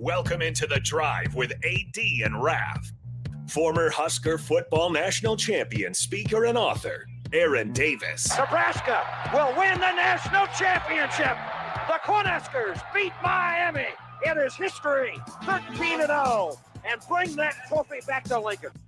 Welcome into the drive with AD and Rav. Former Husker football national champion, speaker, and author, Aaron Davis. Nebraska will win the national championship. The Cornhuskers beat Miami. It is history, 13 0, and bring that trophy back to Lincoln.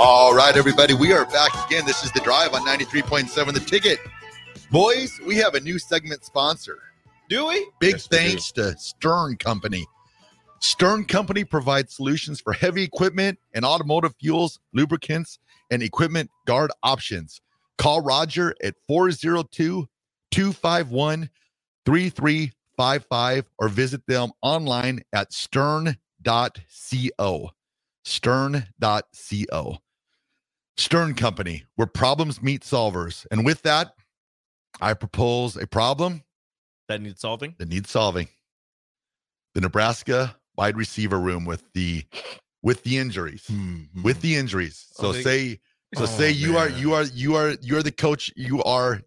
All right, everybody, we are back again. This is the drive on 93.7 The Ticket. Boys, we have a new segment sponsor. Do we? Big Yes, we thanks to Stern Company. Stern Company provides solutions for heavy equipment and automotive fuels, lubricants, and equipment guard options. Call Roger at 402 251 3355 or visit them online at stern.co. Stern.co. Stern Company, where problems meet solvers. And with that, I propose a problem That needs solving. that needs solving. The Nebraska wide receiver room with the with the injuries. Mm-hmm. With the injuries. So Oh, they- say so Oh, say you are you are you are you're the coach, you are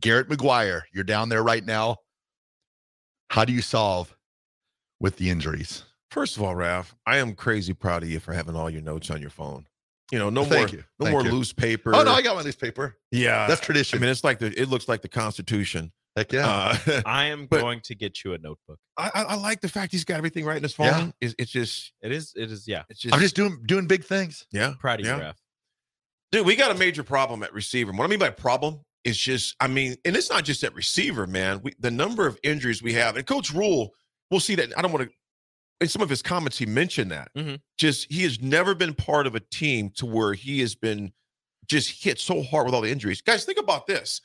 Garrett McGuire. You're down there right now. How do you solve with the injuries? First of all, Ralph, I am crazy proud of you for having all your notes on your phone. You know, no Thank more, you. no Thank more you. loose paper. Oh no, I got my loose paper. yeah, That's tradition. I mean, it's like the it looks like the Constitution. Heck yeah. Uh, I am going to get you a notebook. I, I I like the fact he's got everything right in his phone. Yeah. It's, it's just It is. It is. Yeah. it's just, I'm just doing doing big things. yeah, Proud of yeah. you, Raf. dude. We got a major problem at receiver. What I mean by problem is just, I mean, and it's not just at receiver, man. We the number of injuries we have, and Coach Rhule, we'll see that. I don't want to. In some of his comments, he mentioned that. Mhm. Just he has never been part of a team to where he has been just hit so hard with all the injuries. Guys, think about this.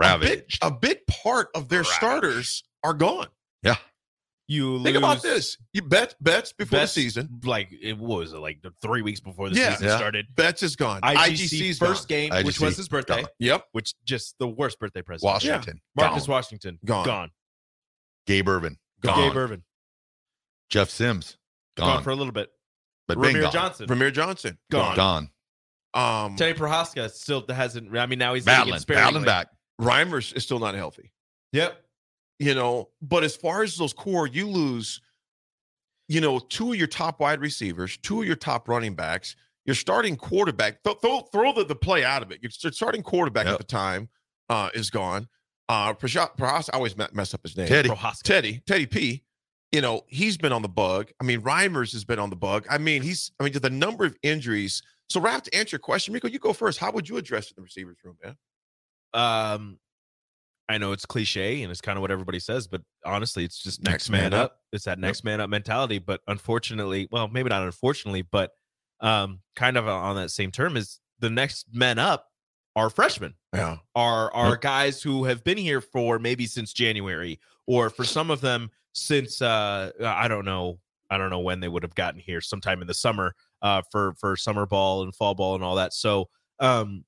A big, a big part of their Ravaged. starters are gone. Yeah. You Think about this. You bet bets before best- the season. Like it what was it like three weeks before the Yeah. season Yeah. started. Betts is gone. IGC IGC's first gone. game, which was his birthday, gone. Yep. which just the worst birthday present. Washington. Marcus Gone. Washington Gone. gone. Gabe Ervin. Gone. Gabe Ervin Jeff Sims. gone. Gone. for a little bit. but Rahmir. Johnson Rahmir Johnson Gone. Gone. Um, Teddy Prochazka still hasn't. I mean, now he's getting Battling. Battling back. Reimers is still not healthy. Yep. You know, but as far as those core, you lose, you know, two of your top wide receivers, two of your top running backs, your starting quarterback. Th- throw throw the, the play out of it. Your st- starting quarterback Yep. at the time uh, is gone. Uh, Prashad, Prahas, I always mess up his name. Teddy. Prochazka. Teddy, Teddy P. You know, he's been on the bug. I mean, Reimers has been on the bug. I mean, he's, I mean, the number of injuries. So, Ralph, to answer your question, Rico, you go first. How would you address the receivers room, man? Um, I know it's cliche and it's kind of what everybody says, but honestly, it's just next, Next man, man up. up. It's that next man up mentality. But unfortunately, well, maybe not unfortunately, but um, kind of on that same term is the next men up are freshmen, Yeah. are are Yep. guys who have been here for maybe since January, or for some of them since uh, I don't know, I don't know when they would have gotten here, sometime in the summer, uh, for for summer ball and fall ball and all that. So um,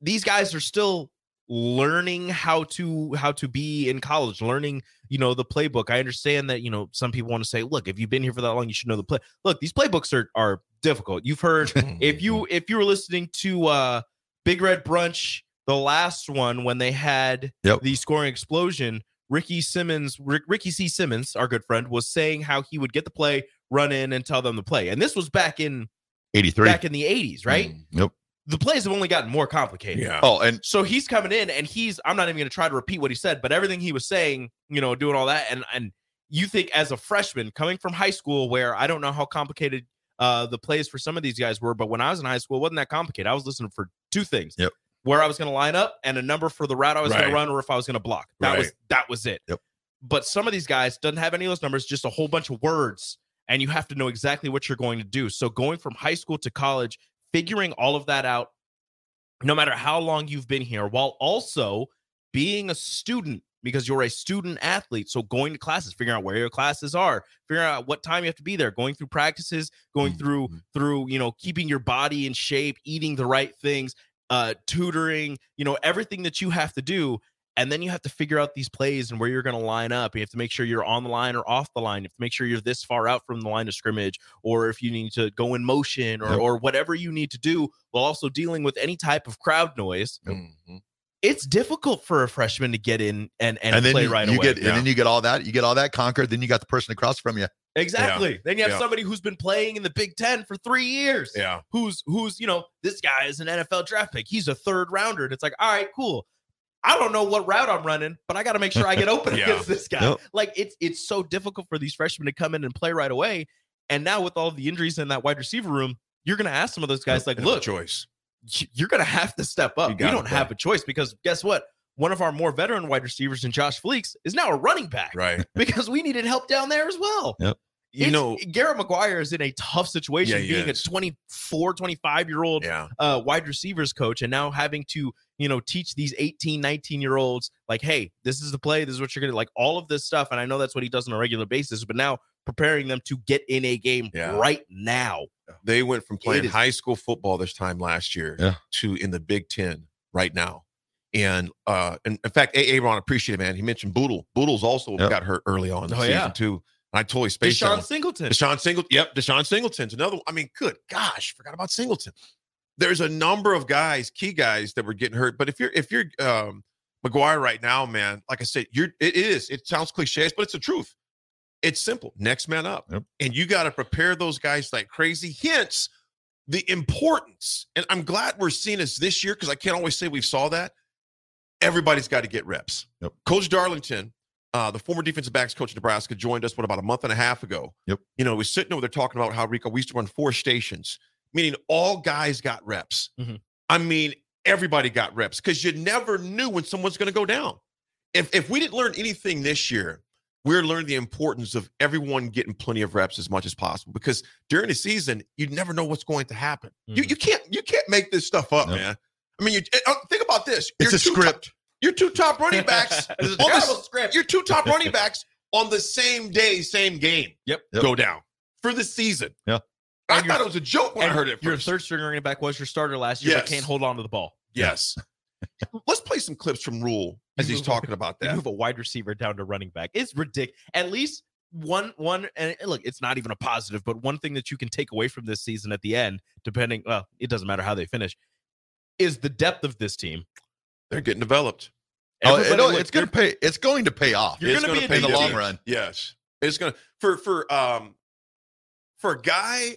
these guys are still learning how to how to be in college learning you know the playbook i understand that you know some people want to say look if you've been here for that long you should know the play look these playbooks are are difficult you've heard if you if you were listening to uh big red brunch the last one when they had Yep. the scoring explosion ricky simmons Rick, ricky c simmons our good friend was saying how he would get the play run in and tell them to play and this was back in 83. back in the 80s right Yep. the plays have only gotten more complicated Yeah. Oh, and so he's coming in and he's I'm not even going to try to repeat what he said, but everything he was saying, you know, doing all that and and you think as a freshman coming from high school where I don't know how complicated uh the plays for some of these guys were, but when I was in high school, it wasn't that complicated. I was listening for two things. Yep. Where I was going to line up and a number for the route I was going to run or if I was going to block. That was that was it. Yep. But some of these guys doesn't have any of those numbers, just a whole bunch of words and you have to know exactly what you're going to do. So going from high school to college, figuring all of that out no matter how long you've been here, while also being a student because you're a student athlete. So going to classes, figuring out where your classes are, figuring out what time you have to be there, going through practices, going mm, through mm. through you know keeping your body in shape, eating the right things, uh, tutoring, you know everything that you have to do. And then you have to figure out these plays and where you're going to line up. You have to make sure you're on the line or off the line. You have to make sure you're this far out from the line of scrimmage, or if you need to go in motion, or Yep. or whatever you need to do, while also dealing with any type of crowd noise. Mhm. It's difficult for a freshman to get in and and, and then play you, right you away. get yeah. and then you get all that you get all that conquered. Then you got the person across from you. Exactly. Then you have Yeah. somebody who's been playing in the Big Ten for three years. Yeah. Who's who's you know this guy is an NFL draft pick. He's a third rounder, and it's like, all right, cool. I don't know what route I'm running, but I got to make sure I get open Yeah. against this guy. Yep. Like it's it's so difficult for these freshmen to come in and play right away. And now with all the injuries in that wide receiver room, you're going to ask some of those guys like, They have a look, choice. you're going to have to step up. You We don't have a choice because guess what? One of our more veteran wide receivers in Josh Fleeks is now a running back Right. because we needed help down there as well. Yep. You It's- know, Garrett McGuire is in a tough situation Yeah, being is. a 24, 25 year old yeah. uh, wide receivers coach and now having to, you know, teach these 18, 19 year olds, like, hey, this is the play. This is what you're going to like, all of this stuff. And I know that's what he does on a regular basis, but now preparing them to get in a game Yeah. right now. They went from playing is- high school football this time last year Yeah. to in the Big Ten right now. And uh and in fact, A. Aaron appreciated it, man. He mentioned Boodle. Boodle's also Yep. got hurt early on in the Oh, season yeah. too. And I totally spaced Deshaun out. Singleton. Deshaun Singleton. Yep, Deshaun Singleton's another. One. I mean, good gosh, forgot about Singleton. There's a number of guys, key guys, that were getting hurt. But if you're if you're um McGuire right now, man, like I said, you're it is. It sounds cliche, but it's the truth. It's simple. Next man up. Yep. And you got to prepare those guys like crazy. Hence the importance. And I'm glad we're seeing this this year because I can't always say we saw that. Everybody's got to get reps. Yep. Coach Darlington, uh, the former defensive backs coach of Nebraska, joined us what about a month and a half ago. Yep. You know, we're sitting over there talking about how Rico we used to run four stations, meaning all guys got reps. Mhm. I mean, everybody got reps because you never knew when someone's going to go down. If if we didn't learn anything this year, we're learning the importance of everyone getting plenty of reps as much as possible because during the season, you never know what's going to happen. You Mhm. you can't you can't make this stuff up, No. man. I mean, you uh, think about this. It's Your a script. Your two top running backs on the- script. your two top running backs on the same day, same game. Yep. Yep. Go down for the season. Yeah. I And thought it was a joke when I heard it. Your third string running back was your starter last year, Yes. but can't hold on to the ball. Yes. Let's play some clips from Rhule as he's talking about that. You move a wide receiver down to running back. It's ridiculous. At least one one and look, it's not even a positive, but one thing that you can take away from this season at the end, depending, well, it doesn't matter how they finish, is the depth of this team. They're getting developed. Oh, Everybody it'll- it's going to pay. It's going to pay off You're It's gonna be in the long run. Yes. It's gonna for for um for a guy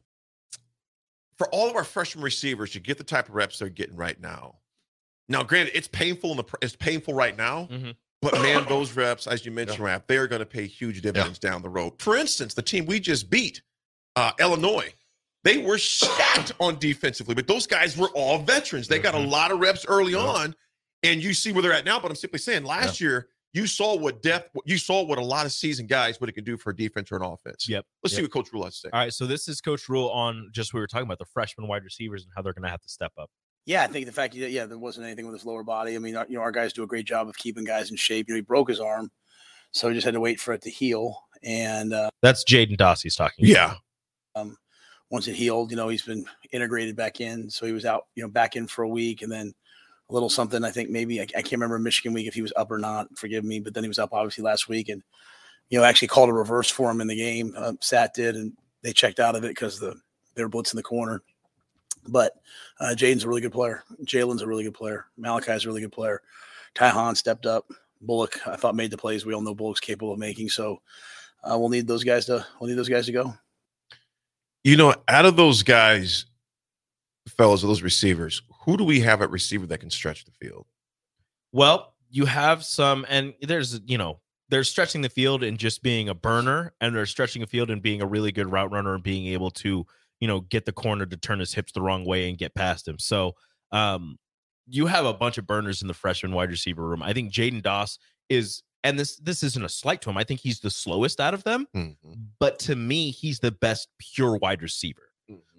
For all of our freshman receivers to get the type of reps they're getting right now. Now, granted, it's painful in the it's painful right now, Mhm. but man, those reps, as you mentioned, Rap, they are going to pay huge dividends down the road. For instance, the team we just beat, uh, Illinois, they were stacked on defensively, but those guys were all veterans. They got a lot of reps early on, and you see where they're at now. But I'm simply saying, last year you saw what depth, you saw what a lot of seasoned guys what it can do for a defense or an offense. Yep. Let's see what Coach Rhule has to say. All right, so this is Coach Rhule on just we were talking about the freshman wide receivers and how they're going to have to step up. Yeah, I think the fact that yeah, there wasn't anything with his lower body. I mean, our, you know, our guys do a great job of keeping guys in shape. You know, he broke his arm, so he just had to wait for it to heal. And uh, That's Jaden Dossie's talking. Yeah. um, once it healed, you know, he's been integrated back in. So he was out, you know, back in for a week, and then little something. I think maybe I, I can't remember Michigan week if he was up or not. Forgive me, but then he was up obviously last week, and you know, actually called a reverse for him in the game. Uh, Sat did, and they checked out of it because the they were blitzing the corner. But uh, Jaden's a really good player. Jalen's a really good player. Malachi's a really good player. Ty Han stepped up. Bullock, I thought, made the plays we all know Bullock's capable of making. So uh, we'll need those guys to we'll need those guys to go. You know, out of those guys, fellas, those receivers, who do we have at receiver that can stretch the field? Well, you have some, and there's, you know, they're stretching the field and just being a burner, and they're stretching the field and being a really good route runner and being able to, you know, get the corner to turn his hips the wrong way and get past him. So, um, you have a bunch of burners in the freshman wide receiver room. I think Jaden Doss is, and this this isn't a slight to him. I think he's the slowest out of them, but to me, he's the best pure wide receiver.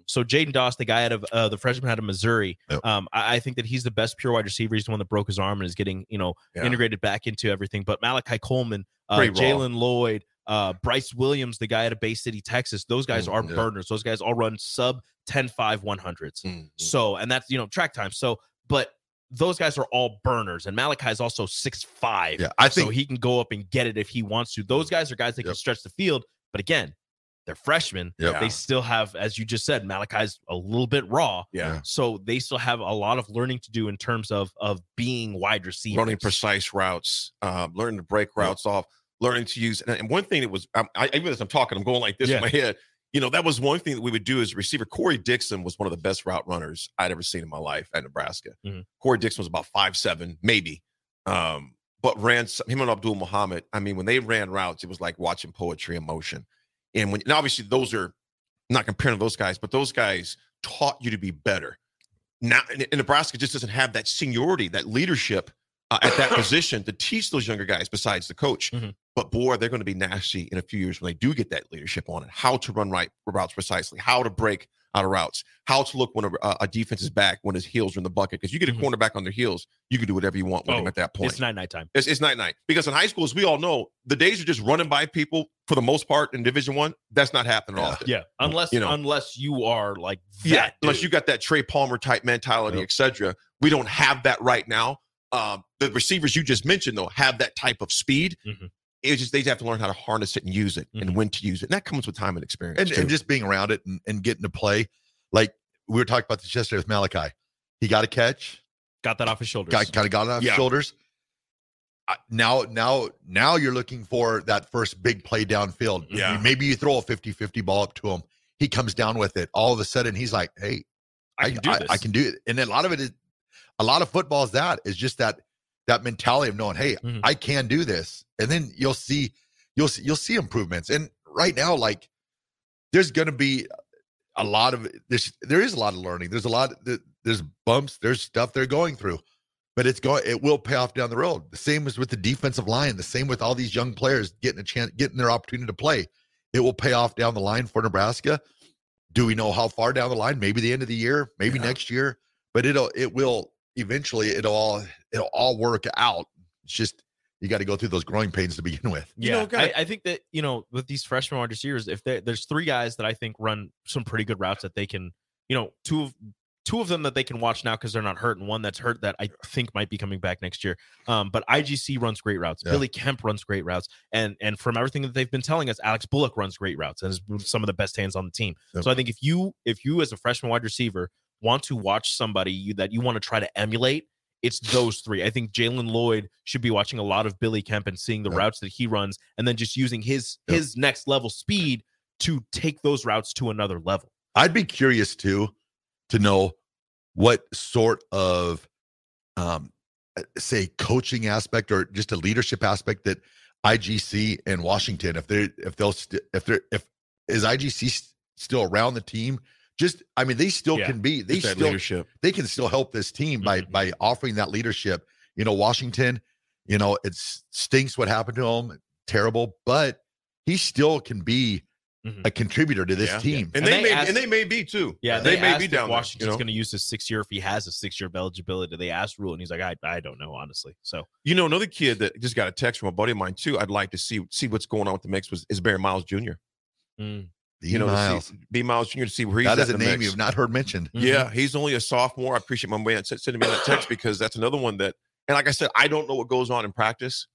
So Jaden Doss, the guy out of uh, the freshman out of Missouri, um, I, I think that he's the best pure wide receiver. He's the one that broke his arm and is getting you know Yeah. integrated back into everything. But Malachi Coleman, uh, Jalen Lloyd, uh, Bryce Williams, the guy out of Bay City, Texas, those guys Mm, are yeah. burners. Those guys all run sub 10 5 100s. So, and that's, you know, track time. So, but those guys are all burners. And Malachi is also six five. Yeah, I so think- he can go up and get it if he wants to. Those guys are guys that can stretch the field. But again, they're freshmen. Yep. They still have, as you just said, Malachi's a little bit raw. Yeah. So they still have a lot of learning to do in terms of of being wide receivers. Running precise routes, um, learning to break routes off, learning to use. And, and one thing that was, um, I, even as I'm talking, I'm going like this Yeah. in my head. you know, that was one thing that we would do as a receiver. Corey Dixon was one of the best route runners I'd ever seen in my life at Nebraska. Mhm. Corey Dixon was about five seven, maybe. Um, but ran some- him and Abdul Muhammad. I mean, when they ran routes, it was like watching poetry in motion. And when and obviously those are I'm not comparing to those guys, but those guys taught you to be better. Now, and, and Nebraska just doesn't have that seniority, that leadership uh, at that position to teach those younger guys. Besides the coach, Mhm. but boy, they're going to be nasty in a few years when they do get that leadership on it. How to run right routes precisely, how to break out of routes, how to look when a, a defense is back when his heels are in the bucket. Because you get a Mhm. cornerback on their heels, you can do whatever you want with him Oh, at that point. It's night night time. It's, it's night night because in high school, as we all know, the days are just running by people for the most part in Division One. That's not happening Yeah. often. Yeah, unless You know. unless you are like Yeah, that unless you got that Trey Palmer type mentality, Yep. et cetera. We don't have that right now. Um, the receivers you just mentioned, though, have that type of speed. Mhm. It's just they have to learn how to harness it and use it Mhm. and when to use it. And that comes with time and experience. and, and just being around it and, and getting to play. Like we were talking about this yesterday with Malachi. He got a catch, got that off his shoulders. got kind of got it off his shoulders. I- Now, now, now you're looking for that first big play downfield. Yeah. Maybe you throw a 50 50 ball up to him. He comes down with it. All of a sudden, he's like, hey, I can do I, this. I can do it. And a lot of it is, a lot of football is that is just that that mentality of knowing, hey, Mhm. I can do this. And then you'll see, you'll see, you'll see improvements. And right now, like, there's going to be a lot of there's there is a lot of learning. There's a lot there's bumps. There's stuff they're going through, but it's going. It will pay off down the road. The same as with the defensive line. The same with all these young players getting a chance, getting their opportunity to play. It will pay off down the line for Nebraska. Do we know how far down the line? Maybe the end of the year, maybe Yeah. next year, but it'll it will eventually it'll all it'll all work out. It's just you got to go through those growing pains to begin with. You Yeah, know, guy- I, I think that you know with these freshman wide receivers, if there- there's three guys that I think run some pretty good routes that they can, you know, two of two of them that they can watch now because they're not hurt, and one that's hurt that I think might be coming back next year. Um, but IGC runs great routes. Yeah. Billy Kemp runs great routes, and and from everything that they've been telling us, Alex Bullock runs great routes and is some of the best hands on the team. Yep. So I think if you if you as a freshman wide receiver want to watch somebody you, that you want to try to emulate. It's those three. I think Jalen Lloyd should be watching a lot of Billy Kemp and seeing the Yep. routes that he runs, and then just using his Yep. his next level speed to take those routes to another level. I'd be curious too to know what sort of um uh, say coaching aspect or just a leadership aspect that IGC and Washington if they if they'll st- if they're if is IGC st- still around the team just I mean they still Yeah, can be they still leadership. they can still help this team by Mhm. by offering that leadership you know Washington you know it stinks what happened to him terrible but he still can be Mhm. a contributor to this Yeah. team And, And they, they may asked- and they may be too. Yeah, they, may be down Washington's there. You know? going to use his six year if he has a six year of eligibility. They asked Rhule, and he's like, I, I don't know honestly. So You know, another kid that just got a text from a buddy of mine too. I'd like to see see what's going on with the mix was is Barry Miles Jr. mm, You know, to Miles. see, B Miles Jr. to see where he's that at is a name mix. you've not heard mentioned. Yeah, he's only a sophomore. I appreciate my man sending me that text because that's another one that, and like I said, I don't know what goes on in practice.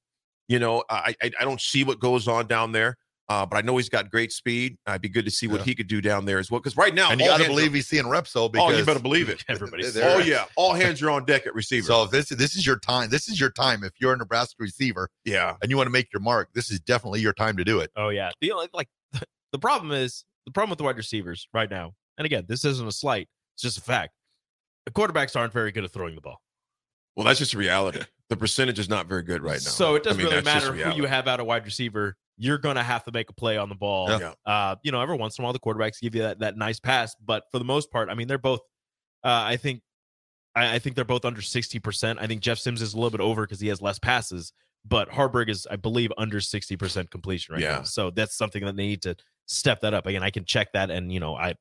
You know, I I, I don't see what goes on down there, uh, but I know he's got great speed. I'd be good to see what Yeah. he could do down there as well. Because right now, and you got to believe are- he's seeing reps So oh, you better believe it. everybody's Oh yeah, all hands are on deck at receiver. So if this this is your time. This is your time. If you're a Nebraska receiver yeah, and you want to make your mark, this is definitely your time to do it. Oh yeah. The only like the problem is the problem with the wide receivers right now. And again, this isn't a slight; it's just a fact. The quarterbacks aren't very good at throwing the ball. well, that's just reality. The percentage is not very good right now. So it doesn't I mean, really matter who you have out a wide receiver. You're gonna have to make a play on the ball. Yeah. Uh, you know, every once in a while the quarterbacks give you that, that nice pass, but for the most part, I mean, they're both. Uh, I think, I, I think they're both under sixty percent. I think Jeff Sims is a little bit over because he has less passes, but Haarberg is, I believe, under sixty percent completion right Yeah. now. So that's something that they need to step that up. Again, I can check that, and you know, I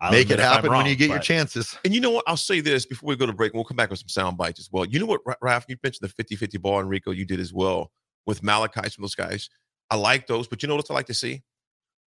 I'll Make it if I'm happen when you get your chances. And you know what? I'll say this before we go to break, and we'll come back with some sound bites as well. You know what, Ra- Raf, you mentioned the 50 50 ball, Enrico, you did as well with Malachi, some of those guys. I like those, but you know what I like to see?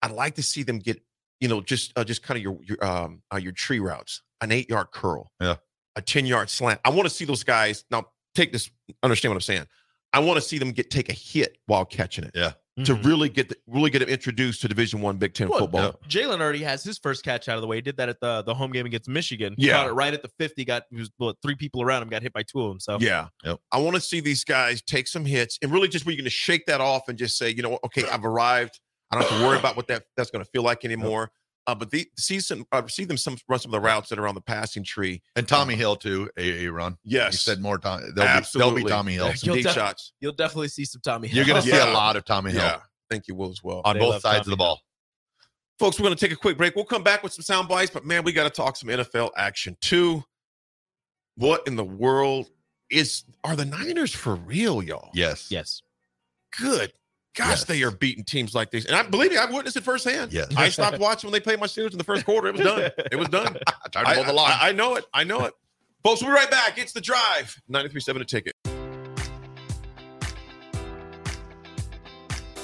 I'd like to see them get, you know, just uh, just kind of your your um uh, your tree routes, an eight yard curl, Yeah. a 10 yard slant. I want to see those guys now take this, understand what I'm saying. I want to see them get take a hit while catching it Yeah. To Mhm. really get the, really get them introduced to Division One Big Ten Well, football. Jalen already has his first catch out of the way. He did that at the the home game against Michigan. Yeah. Caught it right at the 50. Got he was what, three people around him. Got hit by two of them. So Yeah. Yep. I want to see these guys take some hits and really just where you're going to shake that off and just say, you know, okay, I've arrived. I don't have to worry about what that that's going to feel like anymore. Uh, but the see some uh, see them some run some of the routes that are on the passing tree. And Tommy Hill too, a, a run. Yes. You said more Tommy. They'll be, Absolutely. they'll be Tommy Hill. Some You'll deep def- shots. You'll definitely see some Tommy. Hill. You're going to see Yeah. a lot of Tommy Hill Yeah, I think you will as well. on They both love sides of the ball. Folks, we're going to take a quick break. We'll come back with some sound bites, but man, we got to talk some NFL action too. What in the world is are the Niners for real, y'all? Yes. Yes. Good. Gosh, Yes. they are beating teams like this. And I believe me, I've witnessed it firsthand. Yes. I stopped watching when they played my Steelers in the first quarter. It was done. It was done. I, the line. I- I know it. I know it. Folks, we'll be right back. It's the drive. 93.7 a ticket.